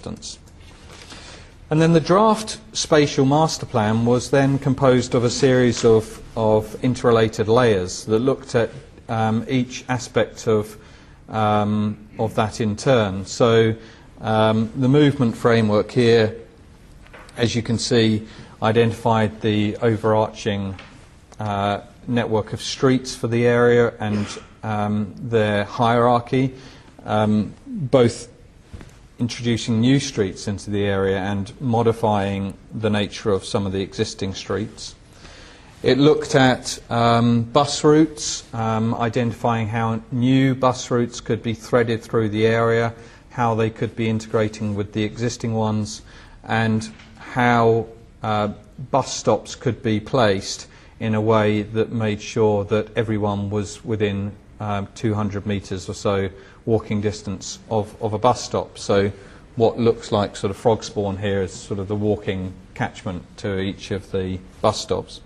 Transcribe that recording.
distance. And then the draft spatial master plan was then composed of a series of, of interrelated layers that looked at um, each aspect of, um, of that in turn. So um, the movement framework here, as you can see, identified the overarching uh, network of streets for the area and um, their hierarchy, um, both introducing new streets into the area and modifying the nature of some of the existing streets. It looked at um, bus routes, um, identifying how new bus routes could be threaded through the area, how they could be integrating with the existing ones, and how uh, bus stops could be placed in a way that made sure that everyone was within um, 200 metres or so walking distance of, of a bus stop. So what looks like sort of frog spawn here is sort of the walking catchment to each of the bus stops.